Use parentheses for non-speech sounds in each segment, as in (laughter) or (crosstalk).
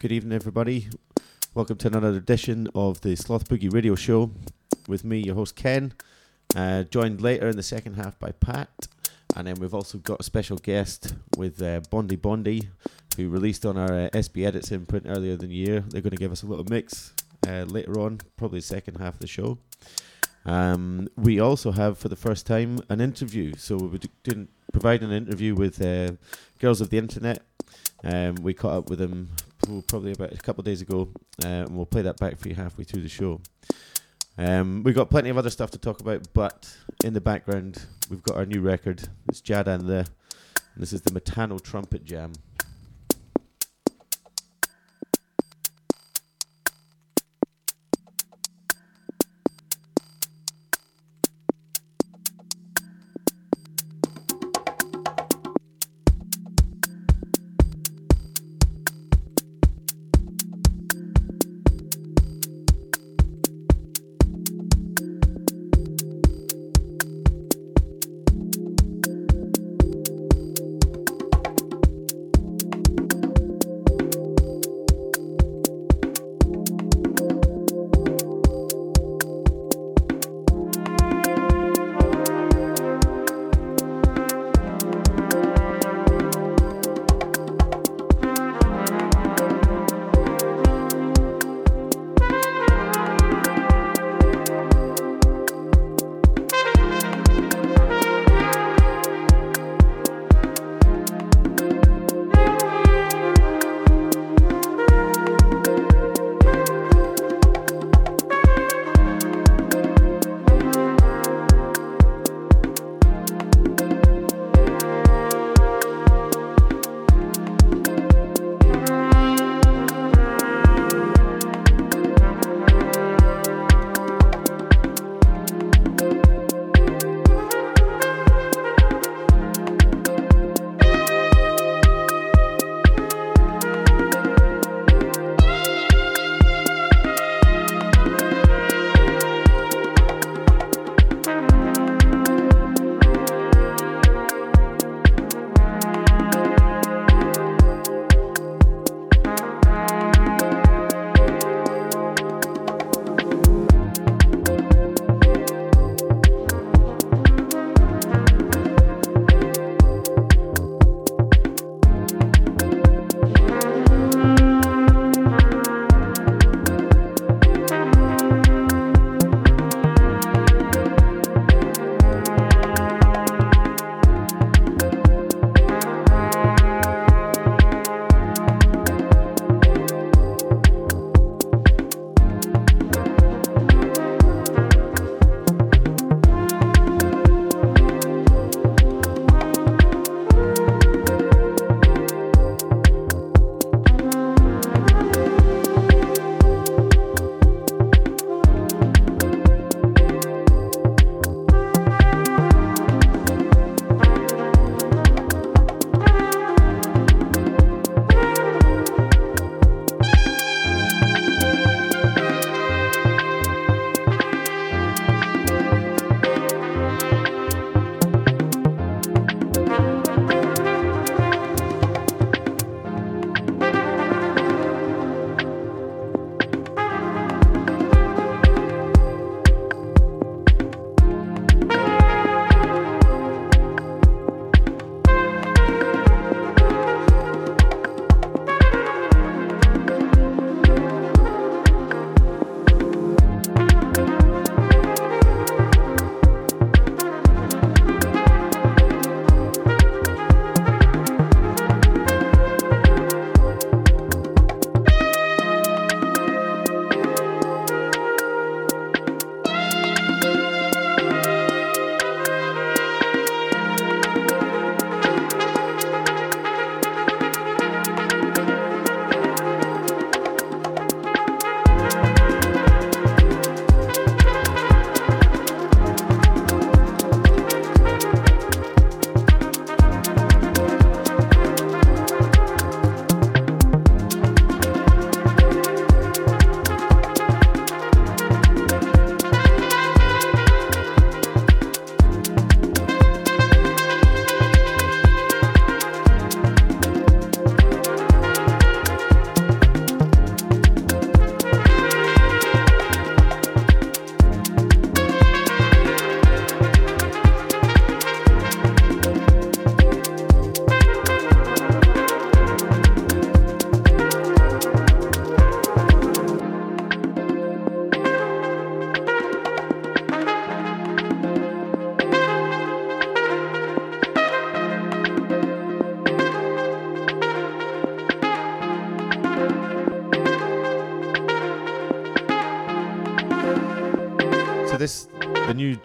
Good evening, everybody. Welcome to another edition of the Sloth Boogie Radio Show with me, your host Ken. Uh, joined later in the second half by Pat, and then we've also got a special guest with uh, Bondi Bondi, who released on our uh, SB Edits imprint earlier the year. They're going to give us a little mix uh, later on, probably the second half of the show. Um, we also have, for the first time, an interview. So we're doing, providing an interview with uh, Girls of the Internet. Um, we caught up with them probably about a couple of days ago, uh, and we'll play that back for you halfway through the show. Um, we've got plenty of other stuff to talk about, but in the background, we've got our new record. It's Jadan the. This is the Metano Trumpet Jam.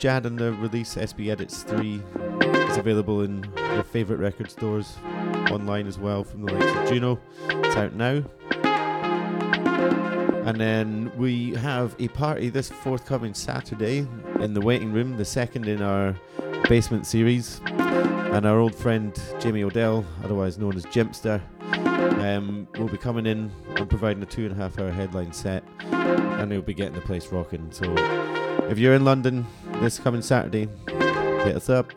Jad and the release SB Edits 3 is available in your favourite record stores online as well from the likes of Juno. It's out now. And then we have a party this forthcoming Saturday in the waiting room, the second in our basement series. And our old friend Jamie Odell, otherwise known as Jimpster, um, will be coming in and providing a two and a half hour headline set. And he'll be getting the place rocking. So if you're in London this coming Saturday, hit us up.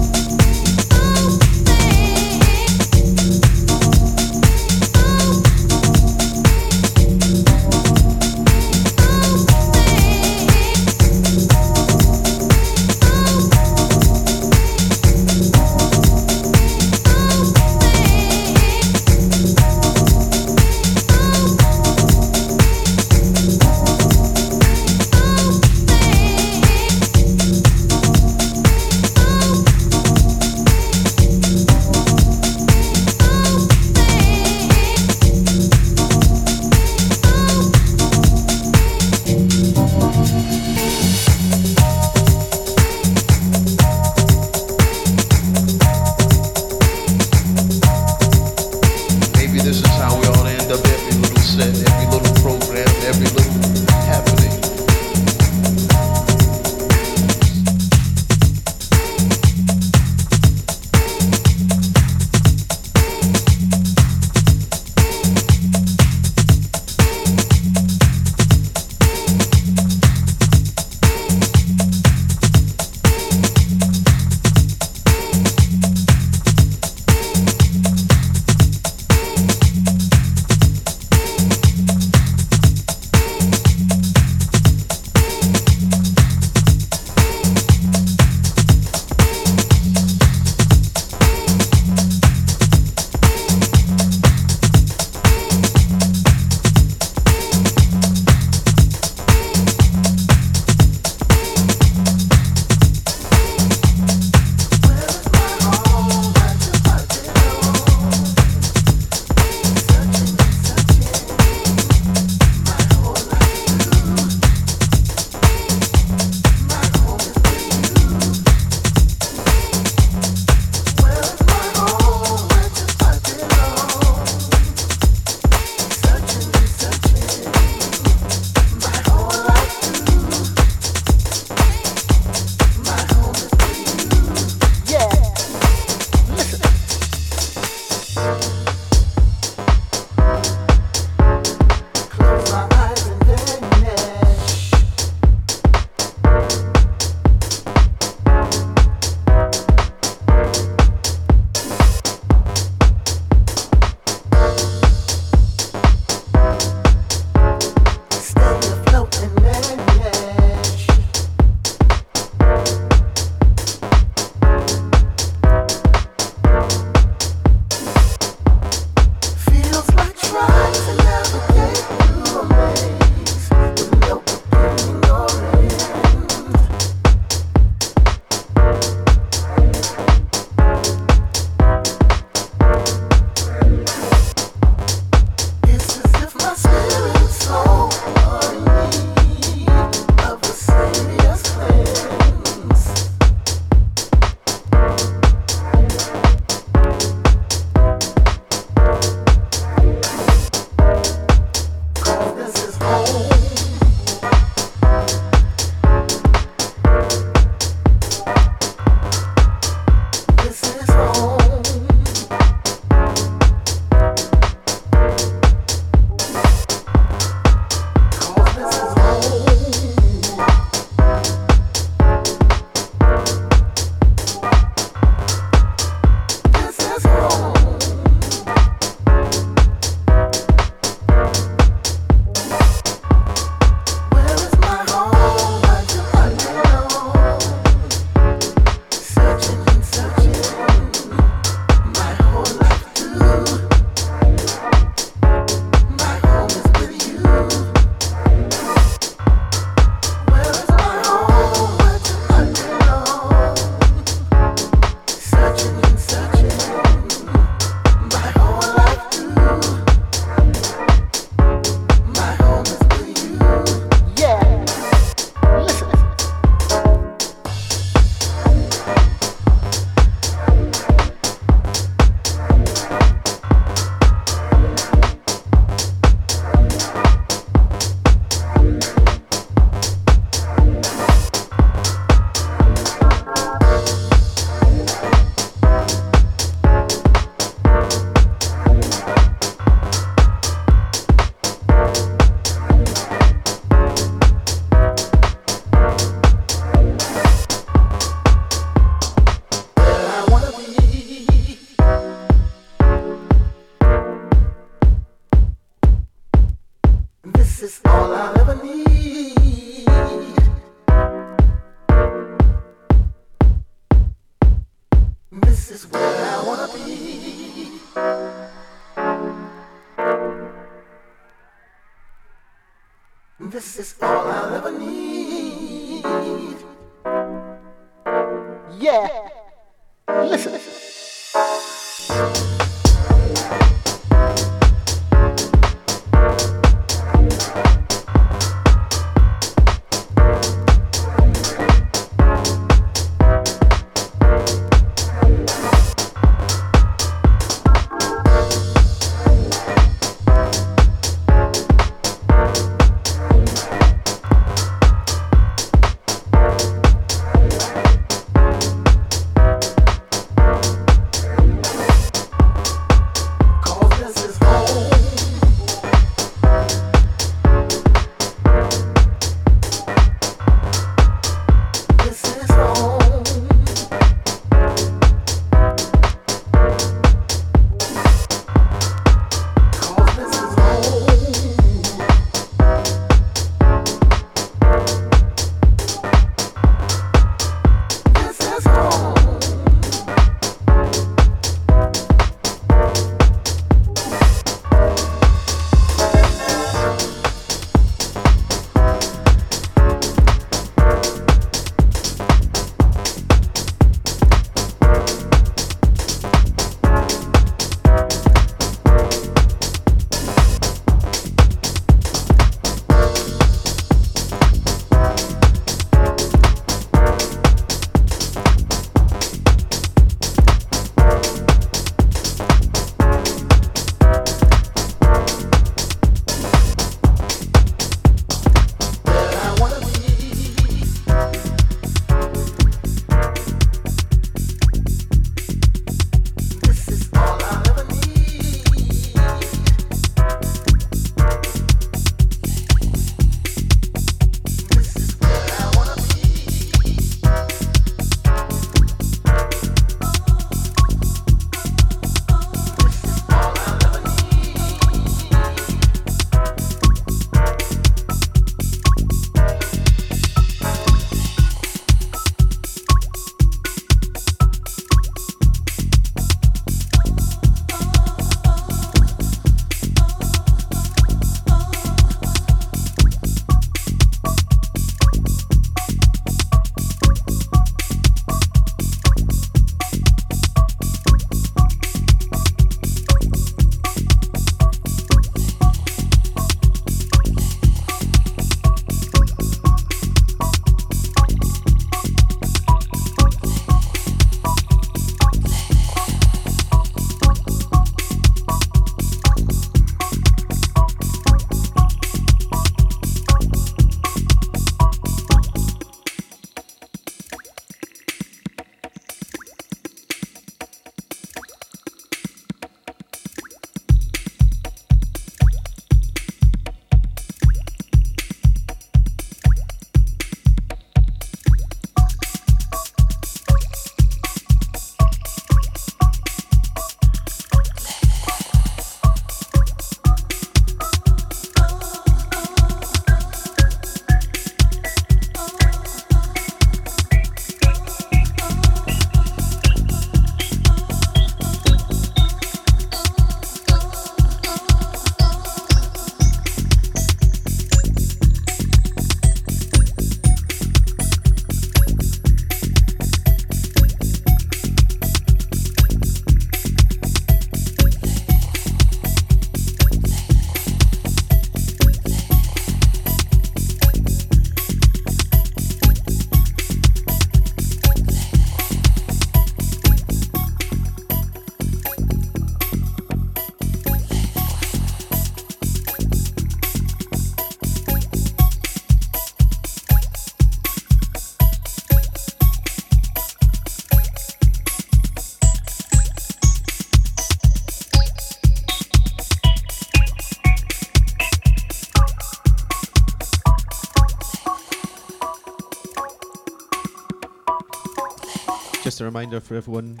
A reminder for everyone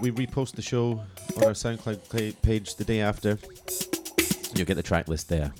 we repost the show on our SoundCloud page the day after. You'll get the track list there.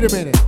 Wait a minute.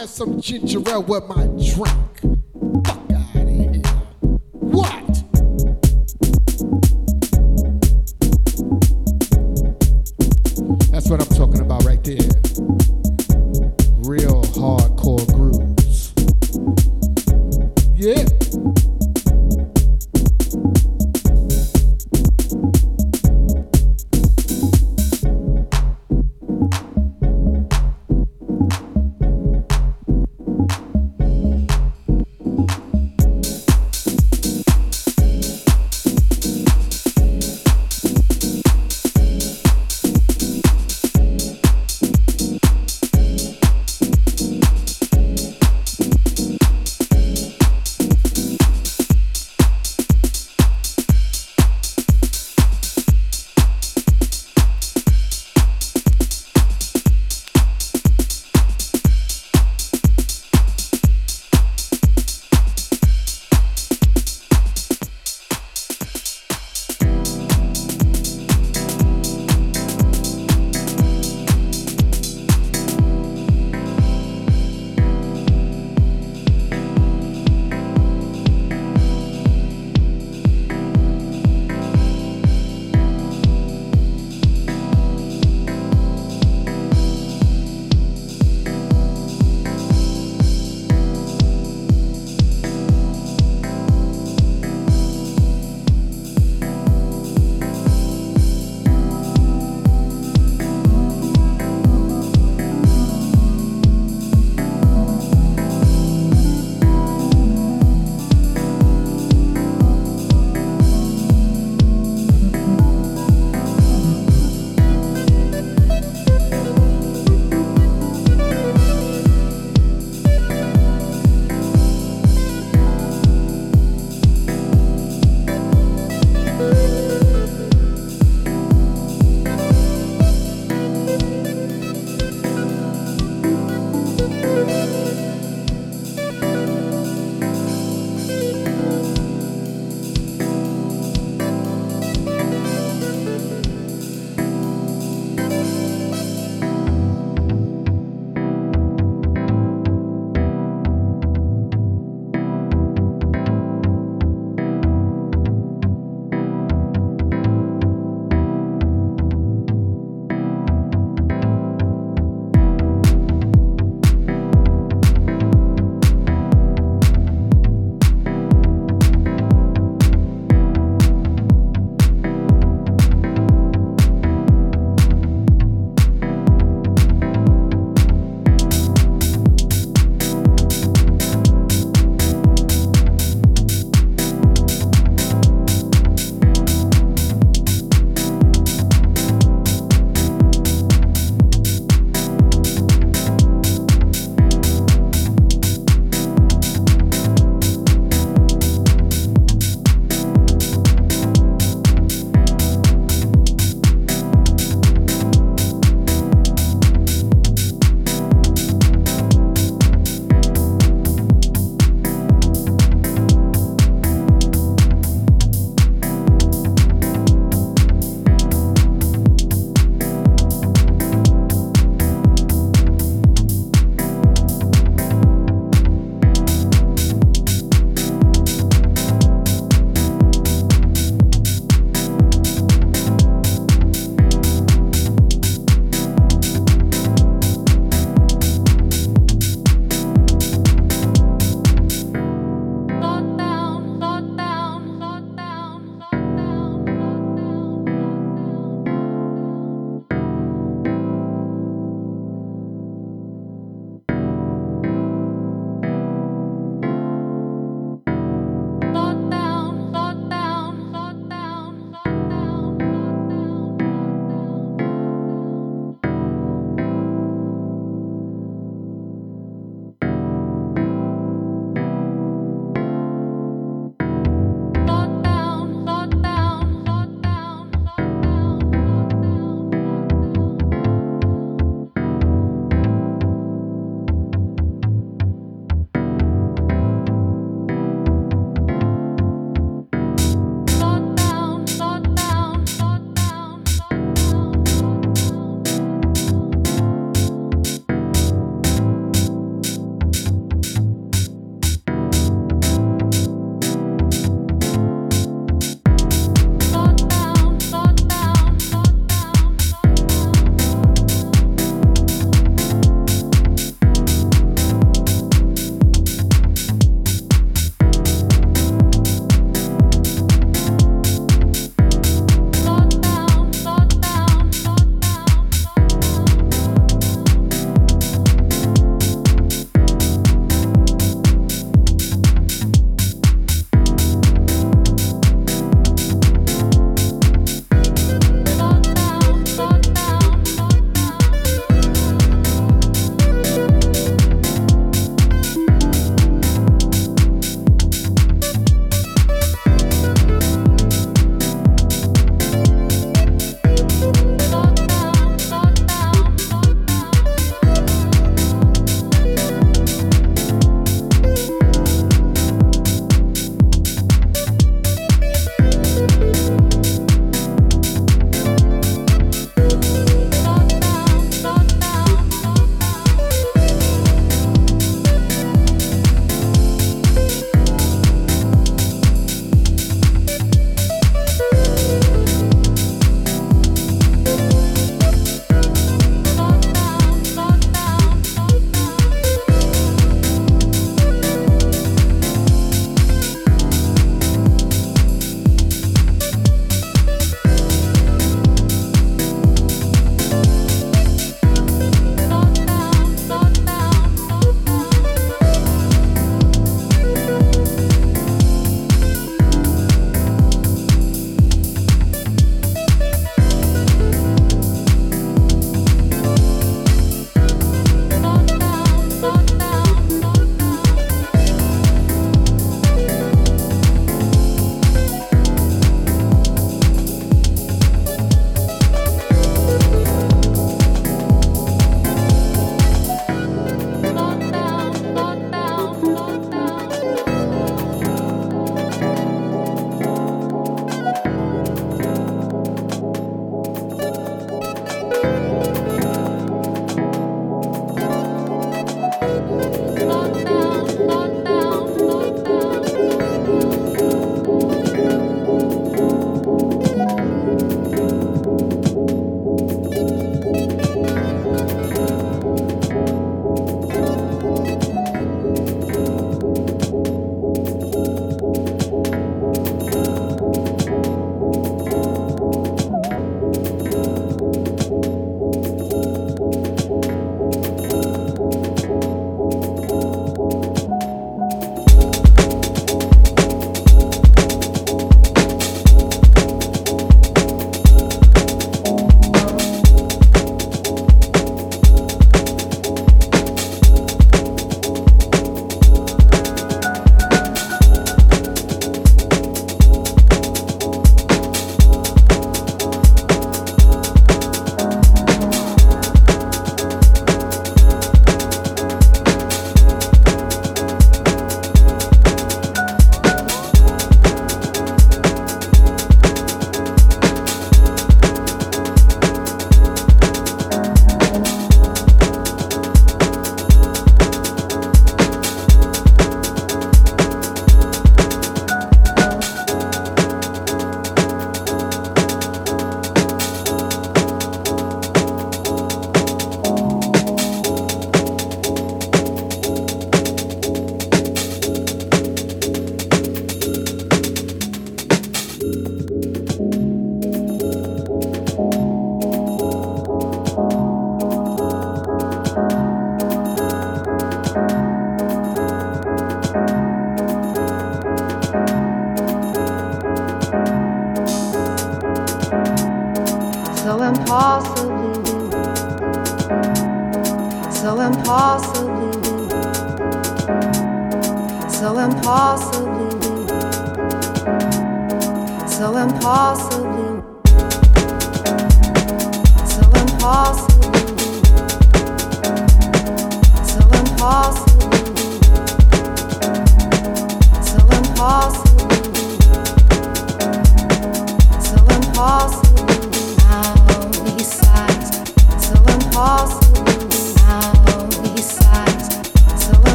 had some ginger ale with my drink.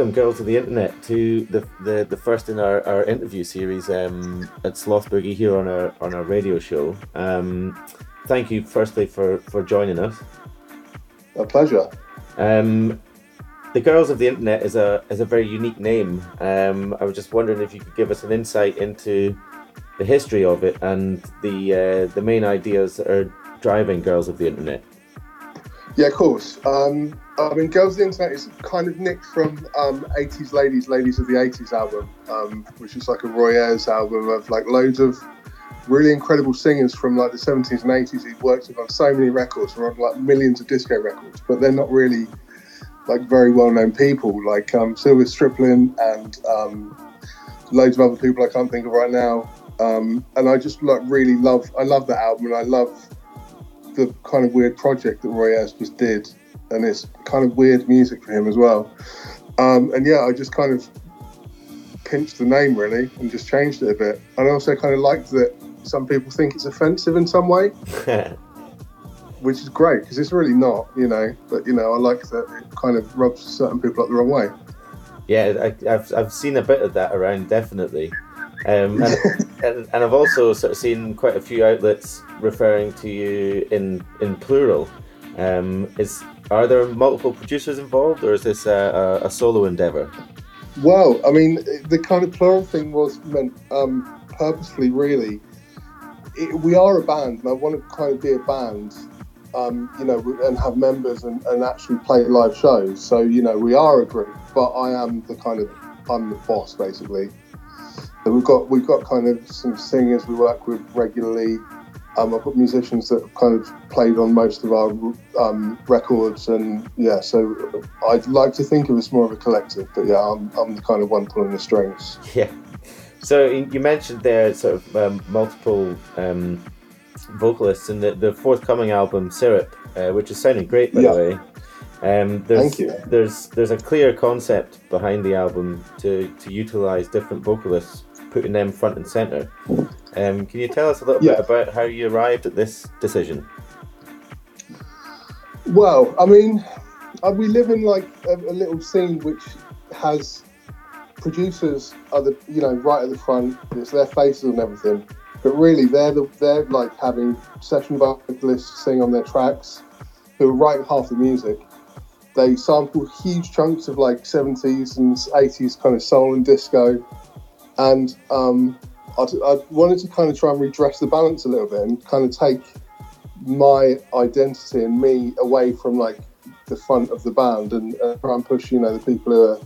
Welcome, girls of the internet, to the the, the first in our, our interview series um, at Sloth Boogie here on our on our radio show. Um, thank you, firstly, for for joining us. A pleasure. Um, the Girls of the Internet is a is a very unique name. Um, I was just wondering if you could give us an insight into the history of it and the uh, the main ideas that are driving Girls of the Internet. Yeah, of course. Um, I mean, Girls of the Internet is kind of nicked from um, 80s Ladies, Ladies of the 80s album, um, which is like a Roy Ayers album of like loads of really incredible singers from like the 70s and 80s. He's worked with on so many records, on like millions of disco records, but they're not really like very well known people, like um, Sylvia Striplin and um, loads of other people I can't think of right now. Um, and I just like really love, I love that album and I love the kind of weird project that Roy Ayers just did, and it's kind of weird music for him as well. Um, and yeah, I just kind of pinched the name really and just changed it a bit. And I also kind of liked that some people think it's offensive in some way, (laughs) which is great because it's really not, you know. But you know, I like that it kind of rubs certain people up the wrong way. Yeah, I, have I've seen a bit of that around, definitely. Um, and, (laughs) and, and I've also sort of seen quite a few outlets referring to you in in plural. Um, is are there multiple producers involved, or is this a, a, a solo endeavor? Well, I mean, the kind of plural thing was meant um, purposefully, really. It, we are a band, and I want to kind of be a band, um, you know, and have members and, and actually play live shows. So, you know, we are a group, but I am the kind of I'm the boss basically. We've got we've got kind of some singers we work with regularly. Um, I've got musicians that have kind of played on most of our um, records, and yeah, so I'd like to think of us more of a collective. But yeah, I'm, I'm the kind of one pulling the strings. (laughs) Yeah. So you mentioned there sort of um, multiple um, vocalists in the, the forthcoming album Syrup, uh, which is sounding great by Yeah. the way. Um, there's, Thank you. There's there's a clear concept behind the album to to utilize different vocalists, putting them front and center. Um, can you tell us a little Yeah. bit about how you arrived at this decision? Well, I mean, uh, we live in like a, a little scene which has producers are the you know right at the front. It's their faces and everything, but really they're the, they're like having session vocalists sing on their tracks who write half the music. They sample huge chunks of like 70s and 80s kind of soul and disco, and um, I, I wanted to kind of try and redress the balance a little bit and kind of take my identity and me away from like the front of the band and uh, try and push you know the people who are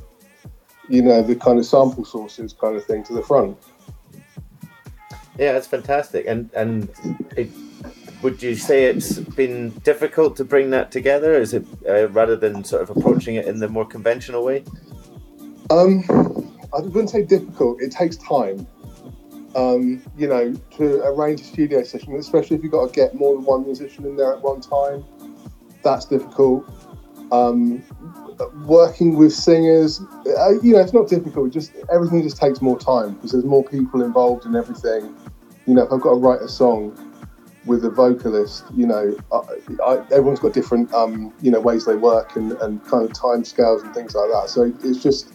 you know the kind of sample sources kind of thing to the front Yeah, that's fantastic. And and it, would you say it's been difficult to bring that together? Is it uh, rather than sort of approaching it in the more conventional way? um i wouldn't say difficult it takes time. Um you know to arrange a studio session especially if you've got to get more than one musician in there at one time that's difficult. Um working with singers uh, you know it's not difficult just everything just takes more time because there's more people involved in everything. You know if i've got to write a song with a vocalist you know I, I, everyone's got different um you know ways they work and, and kind of time scales and things like that. So it's just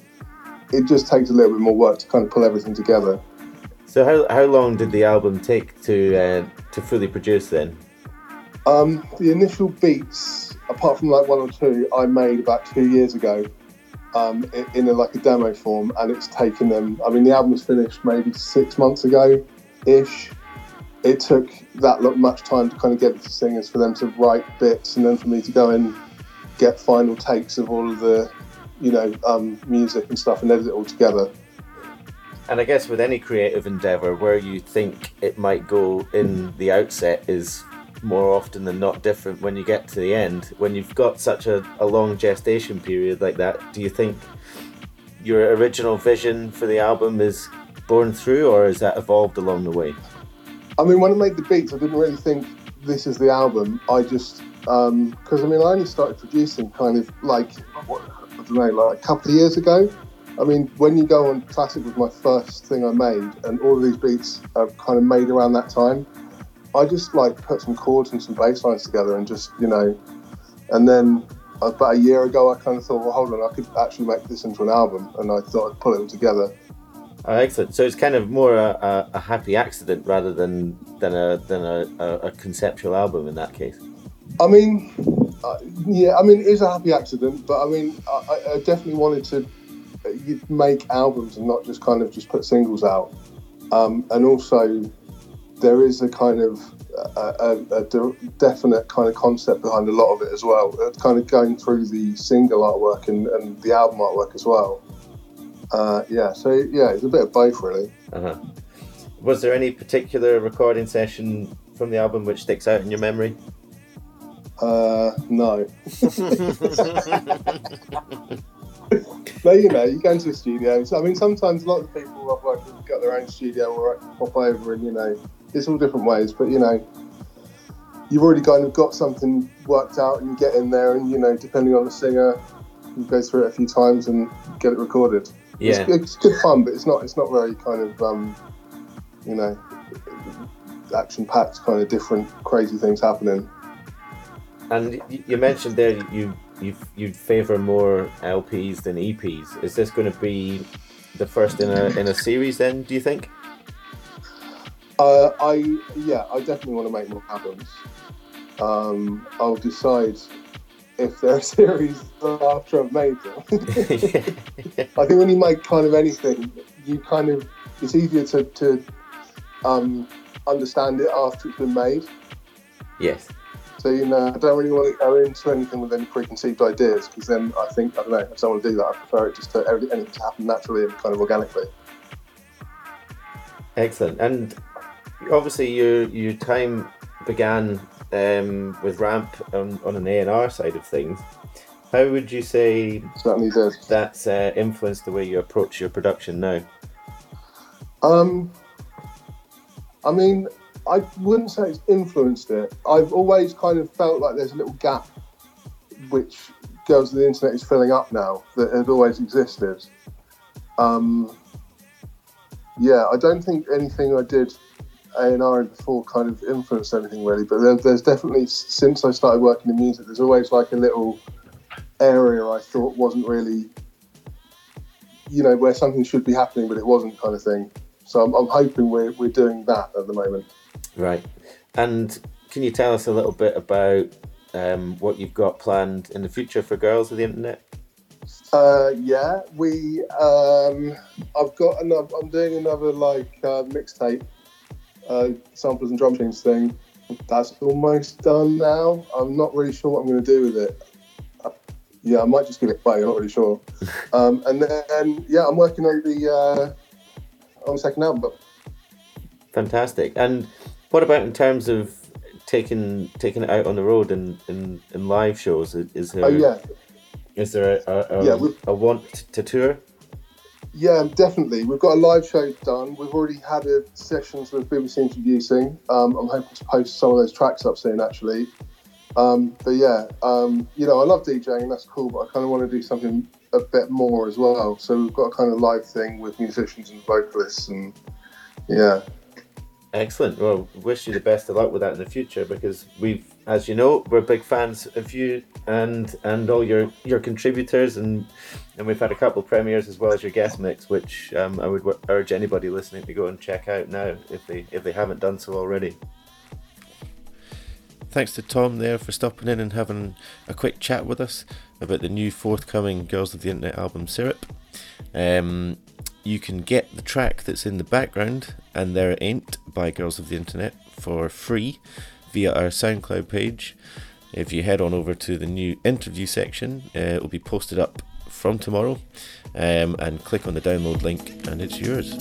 it just takes a little bit more work to kind of pull everything together So how, how long did the album take to uh, to fully produce then? Um, the initial beats, apart from like one or two, I made about two years ago um, in a, like a demo form, and it's taken them. I mean, the album was finished maybe six months ago, ish. It took that much time to kind of get it to singers for them to write bits, and then for me to go and get final takes of all of the, you know, um, music and stuff, and edit it all together. And I guess with any creative endeavor, where you think it might go in the outset is more often than not different when you get to the end. When you've got such a, a long gestation period like that, do you think your original vision for the album is born through, or has that evolved along the way? I mean, when I made the beats, I didn't really think this is the album. I just, because I mean, I only started producing kind of like, don't know, like a couple of years ago. I mean, when you go on Classic was my first thing I made, and all of these beats are kind of made around that time. I just like put some chords and some bass lines together and just, you know, and then uh, about a year ago, I kind of thought, well, hold on, I could actually make this into an album, and I thought I'd pull it all together. Oh, excellent. So it's kind of more a, a, happy accident rather than than a than a, a conceptual album in that case. I mean, uh, yeah, I mean, it is a happy accident, but I mean, I, I- definitely wanted to uh, make albums and not just kind of just put singles out. Um, and also, there is a kind of a, a, a definite kind of concept behind a lot of it as well. Uh, kind of going through the single artwork and, and the album artwork as well. Uh, yeah, so yeah, it's a bit of both really. Uh-huh. Was there any particular recording session from the album which sticks out in your memory? Uh, no. (laughs) (laughs) but you know, you go into a studio. So, I mean, sometimes a lot of the people I've worked with got their own studio or pop over, and you know, it's all different ways. But you know, you've already kind of got something worked out, and you get in there, and you know, depending on the singer, you go through it a few times and get it recorded. Yeah. It's, it's good fun, but it's not. It's not very kind of, um, you know, action-packed, kind of different, crazy things happening. And you mentioned there you you you'd favour more LPs than EPs. Is this going to be the first in a in a series? Then do you think? Uh, I yeah, I definitely want to make more albums. Um, I'll decide if they're a (laughs) series after I've made them. (laughs) I think when you make kind of anything, you kind of it's easier to, to um, understand it after it's been made. yes. So you know, I don't really want to go into anything with any preconceived ideas because then I think I don't know. I don't want to do that. I prefer it just to everything anything to happen naturally and kind of organically. Excellent. And obviously, your your time began um, with Ramp on, on an A and R side of things. How would you say Certainly did. that's uh, influenced the way you approach your production now? Um, I mean, I wouldn't say it's influenced it. I've always kind of felt like there's a little gap which Girls of the Internet is filling up now that had always existed. Um, yeah, I don't think anything I did A and R before kind of influenced anything really, but there, there's definitely since I started working in music, there's always like a little area I thought wasn't really, you know, where something should be happening but it wasn't kind of thing. So I'm, I'm hoping we're, we're doing that at the moment. Right. And can you tell us a little bit about um, what you've got planned in the future for Girls of the Internet? Uh, yeah, we. Um, I've got another. I'm doing another like uh, mixtape, uh, samples and drum machines thing. That's almost done now. I'm not really sure what I'm going to do with it. Uh, yeah, I might just give it away. I'm not really sure. (laughs) um, and then yeah, I'm working on the uh, on the second album. Fantastic. And what about in terms of taking taking it out on the road and in, in live shows? Is- there Oh yeah, is there a, a, a, Yeah, a want to tour? Yeah, definitely. We've got a live show done. We've already had a sessions with BBC Introducing. Um, I'm hoping to post some of those tracks up soon, actually. Um, but yeah, um, you know, I love DJing, and that's cool, but I kind of want to do something a bit more as well. So we've got a kind of live thing with musicians and vocalists, and yeah, Excellent. Well, wish you the best of luck with that in the future because we've, as you know, we're big fans of you and and all your your contributors and and we've had a couple of premieres as well as your guest mix, which um, I would urge anybody listening to go and check out now if they if they haven't done so already. Thanks to Tom there for stopping in and having a quick chat with us about the new forthcoming Girls of the Internet album Syrup. Um, you can get the track that's in the background, and There It Ain't by Girls of the Internet, for free via our SoundCloud page. If you head on over to the new interview section, uh, it will be posted up from tomorrow, um, and click on the download link, and it's yours.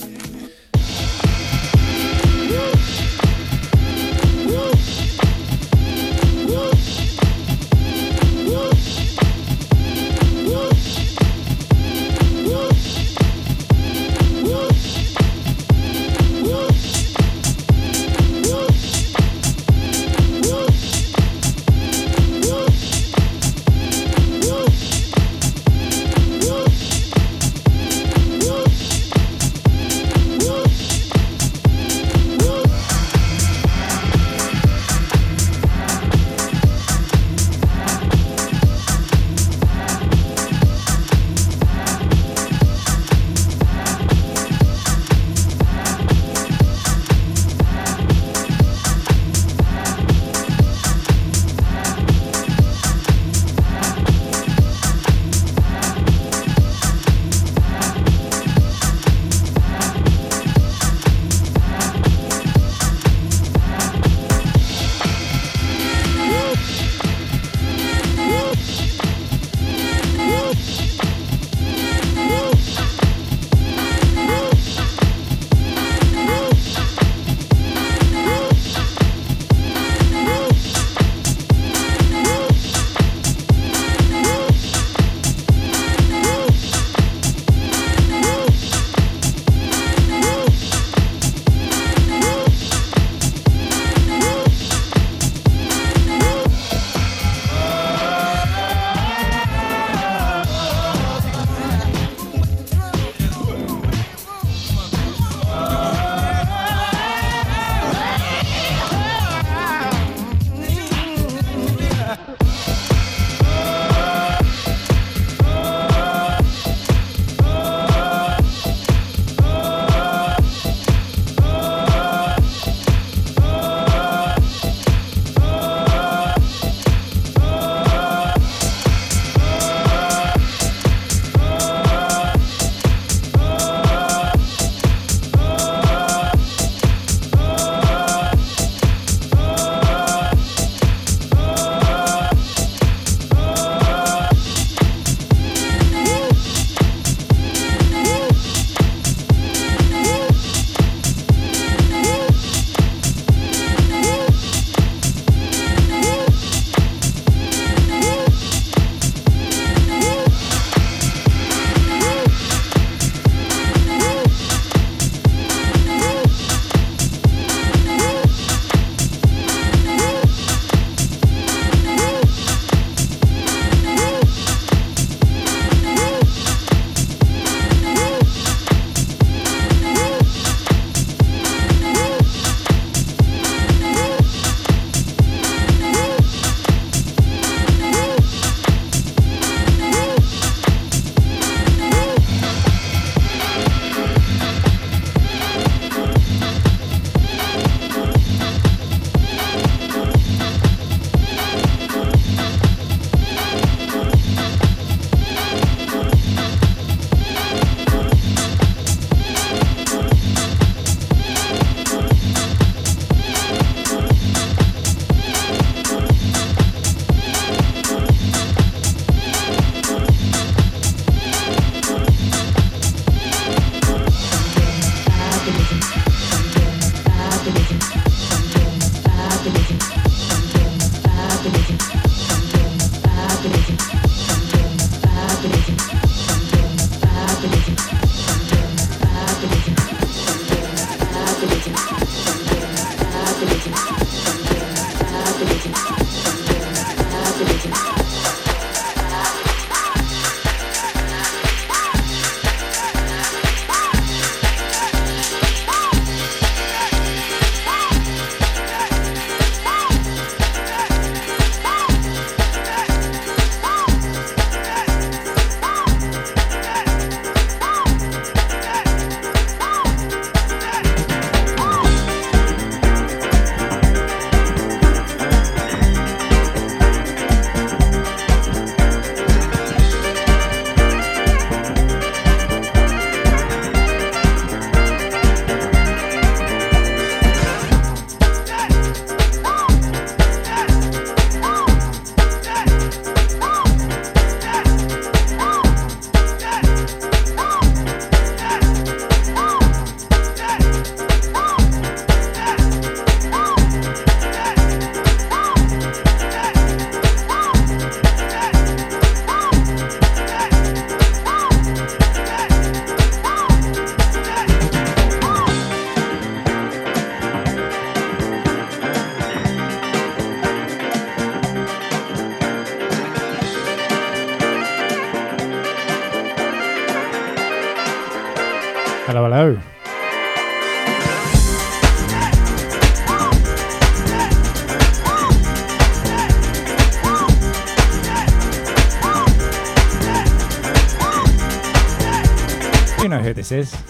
This is.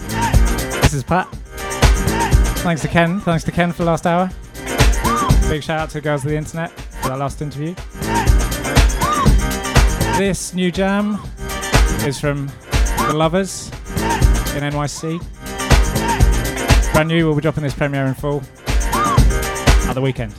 This is Pat. Thanks to Ken. Thanks to Ken for the last hour. Big shout out to Girls of the Internet for that last interview. This new jam is from The Lovers in NYC. Brand new, we'll be dropping this premiere in full at the weekend.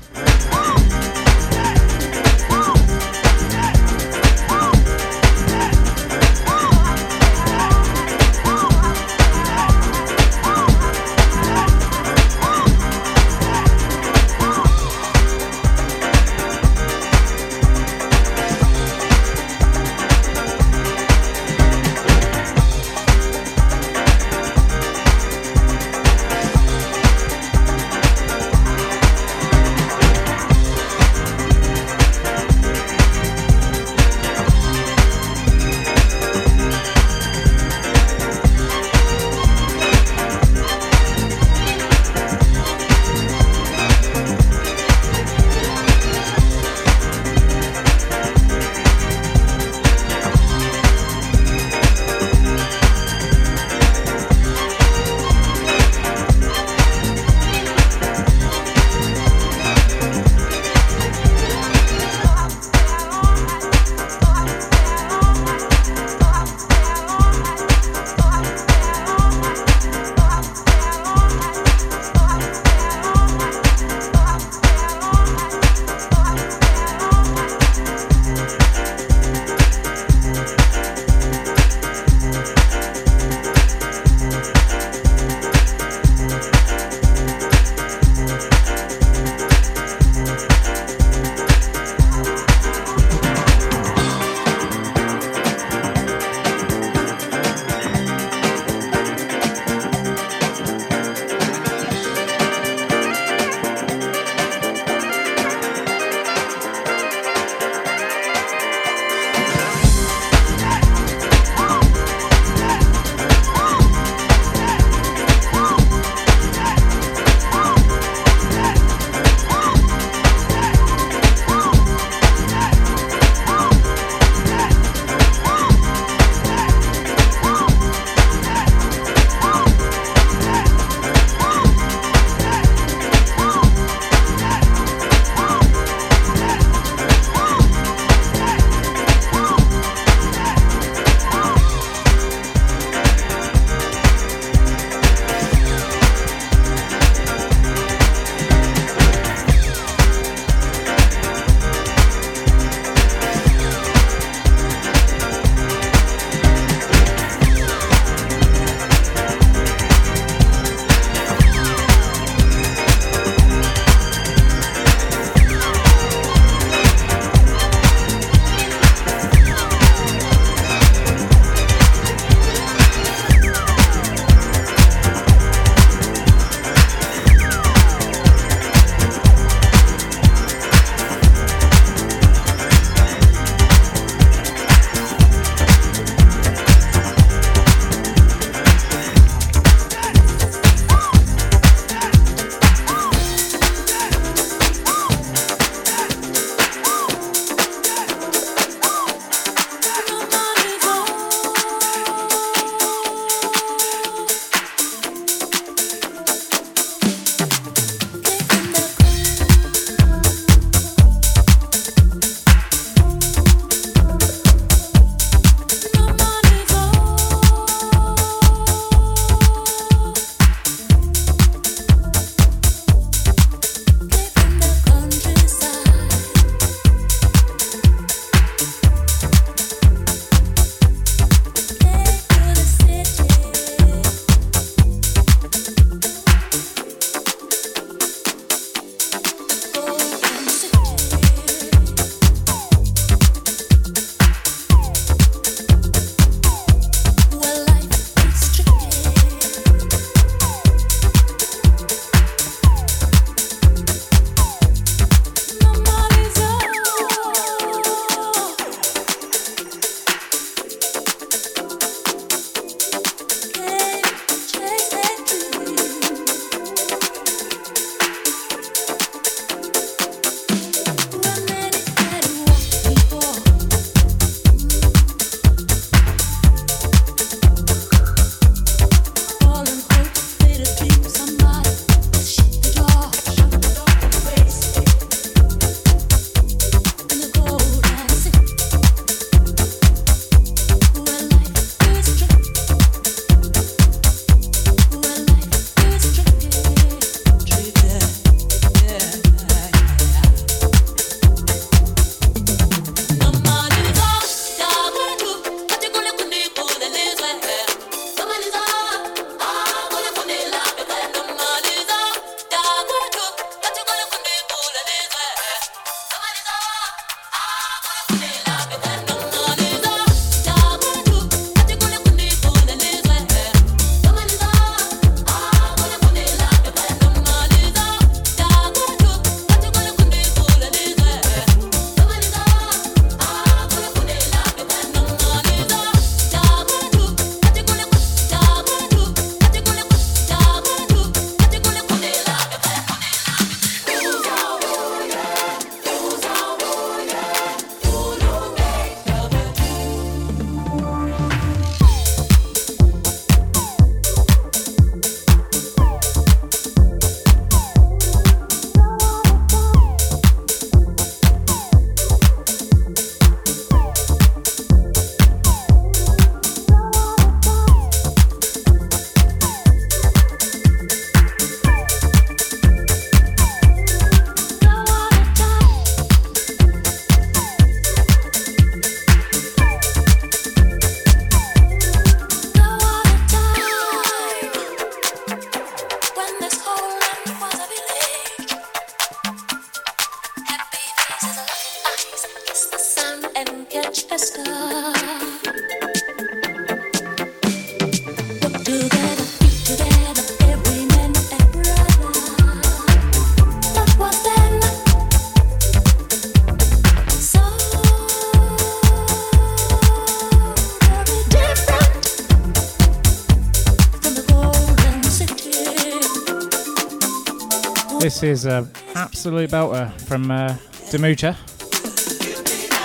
This is a absolute belter from uh, Demucha.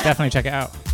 Definitely check it out.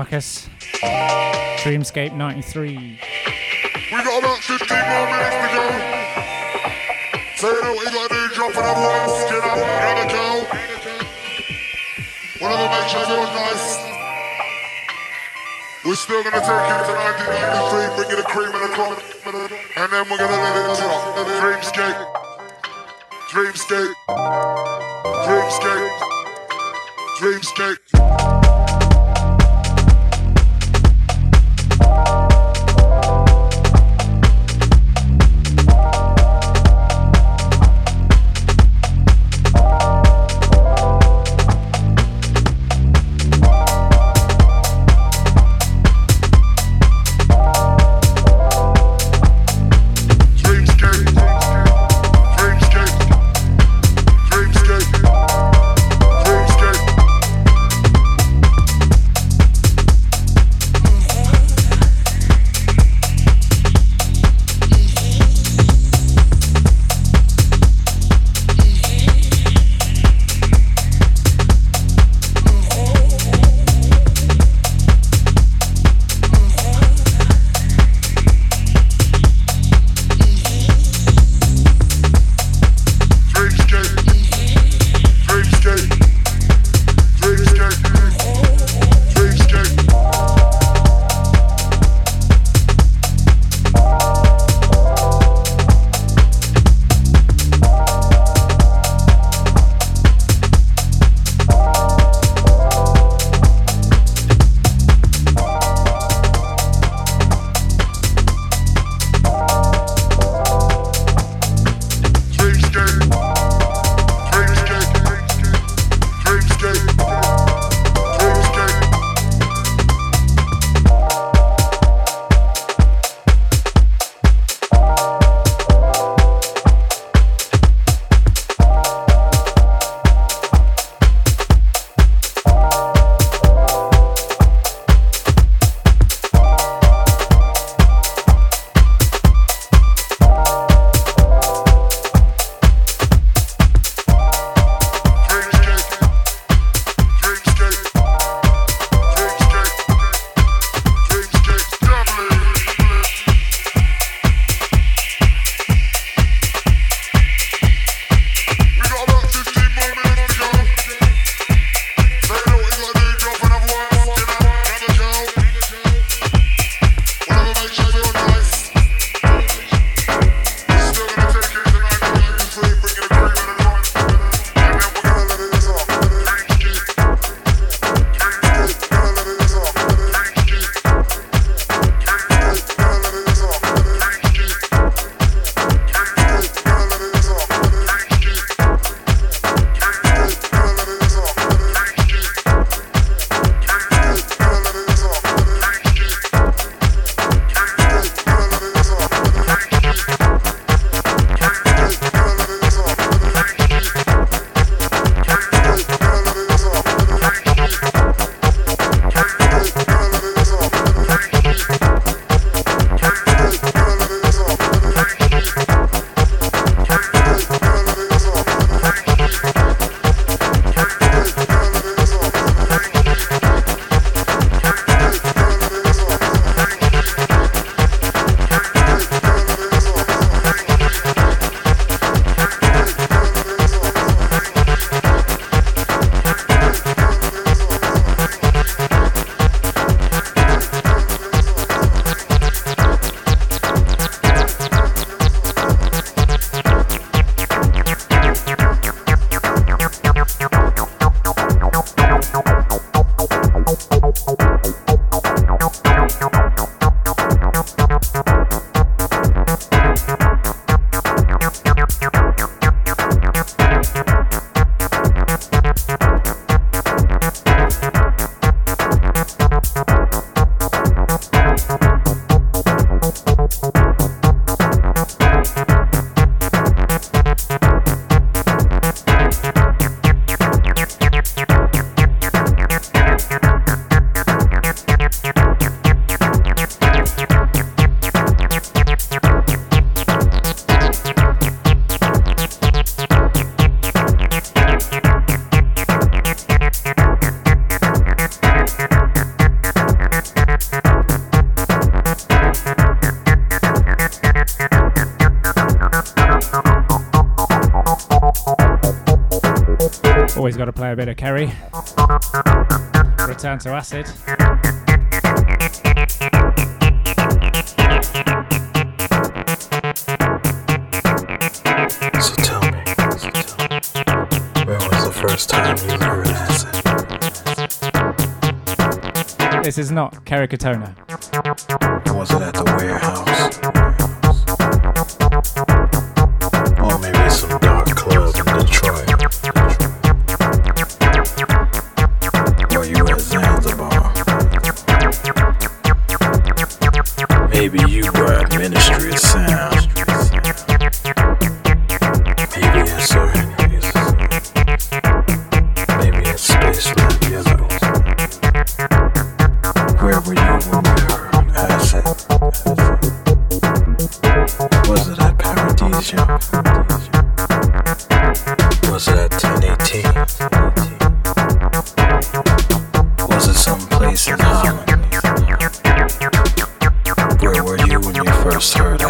Marcus. Dreamscape 93. We got about 15 more minutes to go. You know what you gotta drop another one, skin up, another girl. Whatever makes you feel nice. We're still gonna take it to 1993, bring it a cream and a crop, and then we're gonna let it drop. Dreamscape, play a bit of Kerry. Return to acid. So tell me, so tell me, when was the first time you were in acid? This is not Kerry Katona. Was it at the warehouse. absurd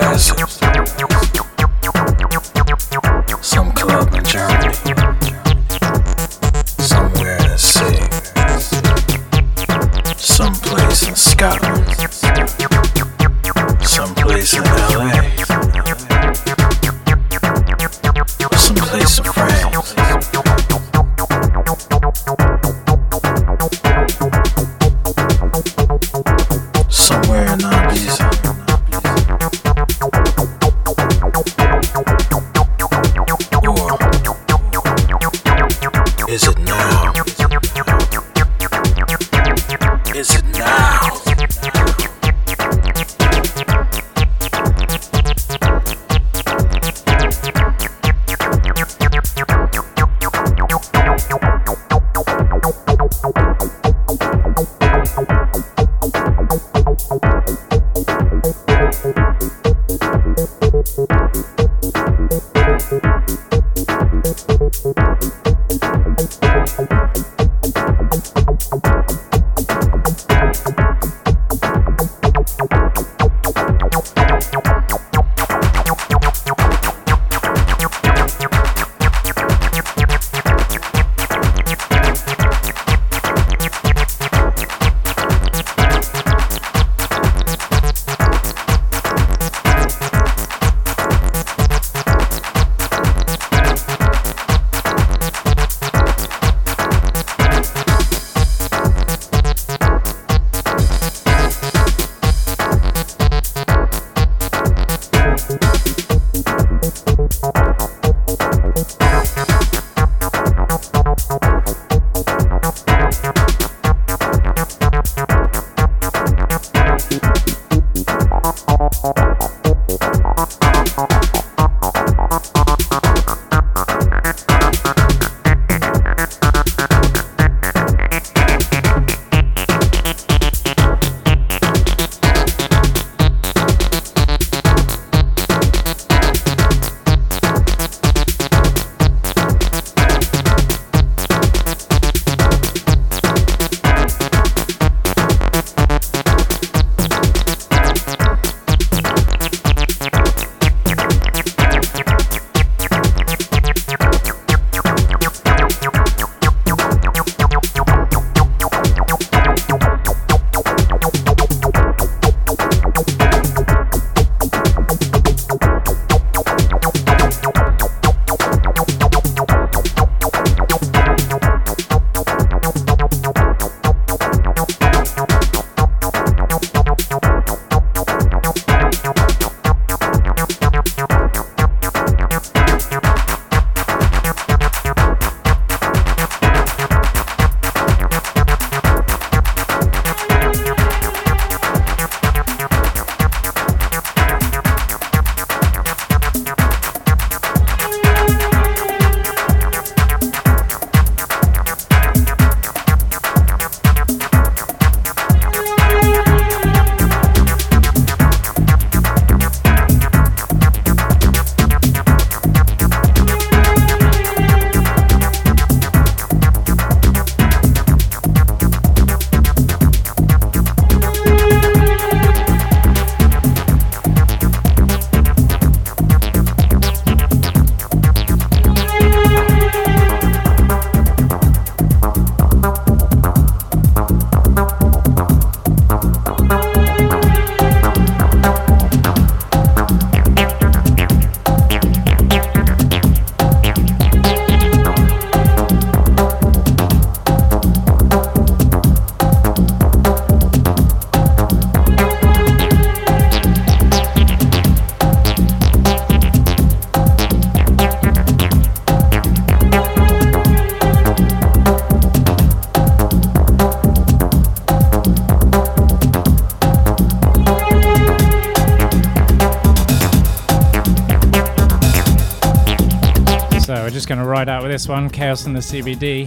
just going to ride out with this one Chaos in the CBD,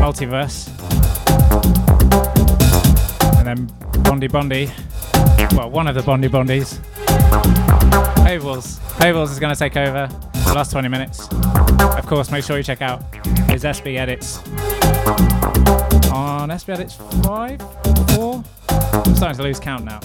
Multiverse. And then Bondi Bondi, well, one of the Bondi Bondis. Payables. Payables is going to take over the last 20 minutes. Of course, make sure you check out his SB edits on SB edits 5, 4. I'm starting to lose count now.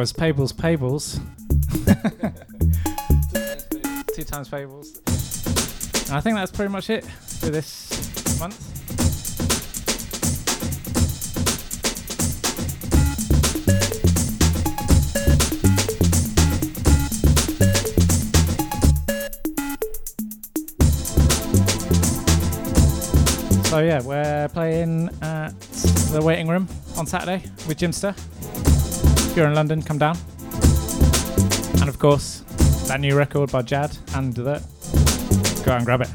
Was Pables Pables. (laughs) Two times Pables. And I think that's pretty much it for this month. So yeah, we're playing at the waiting room on Saturday with Jimster. If you're in London, come down. And of course, that new record by Jad and that. Go and grab it.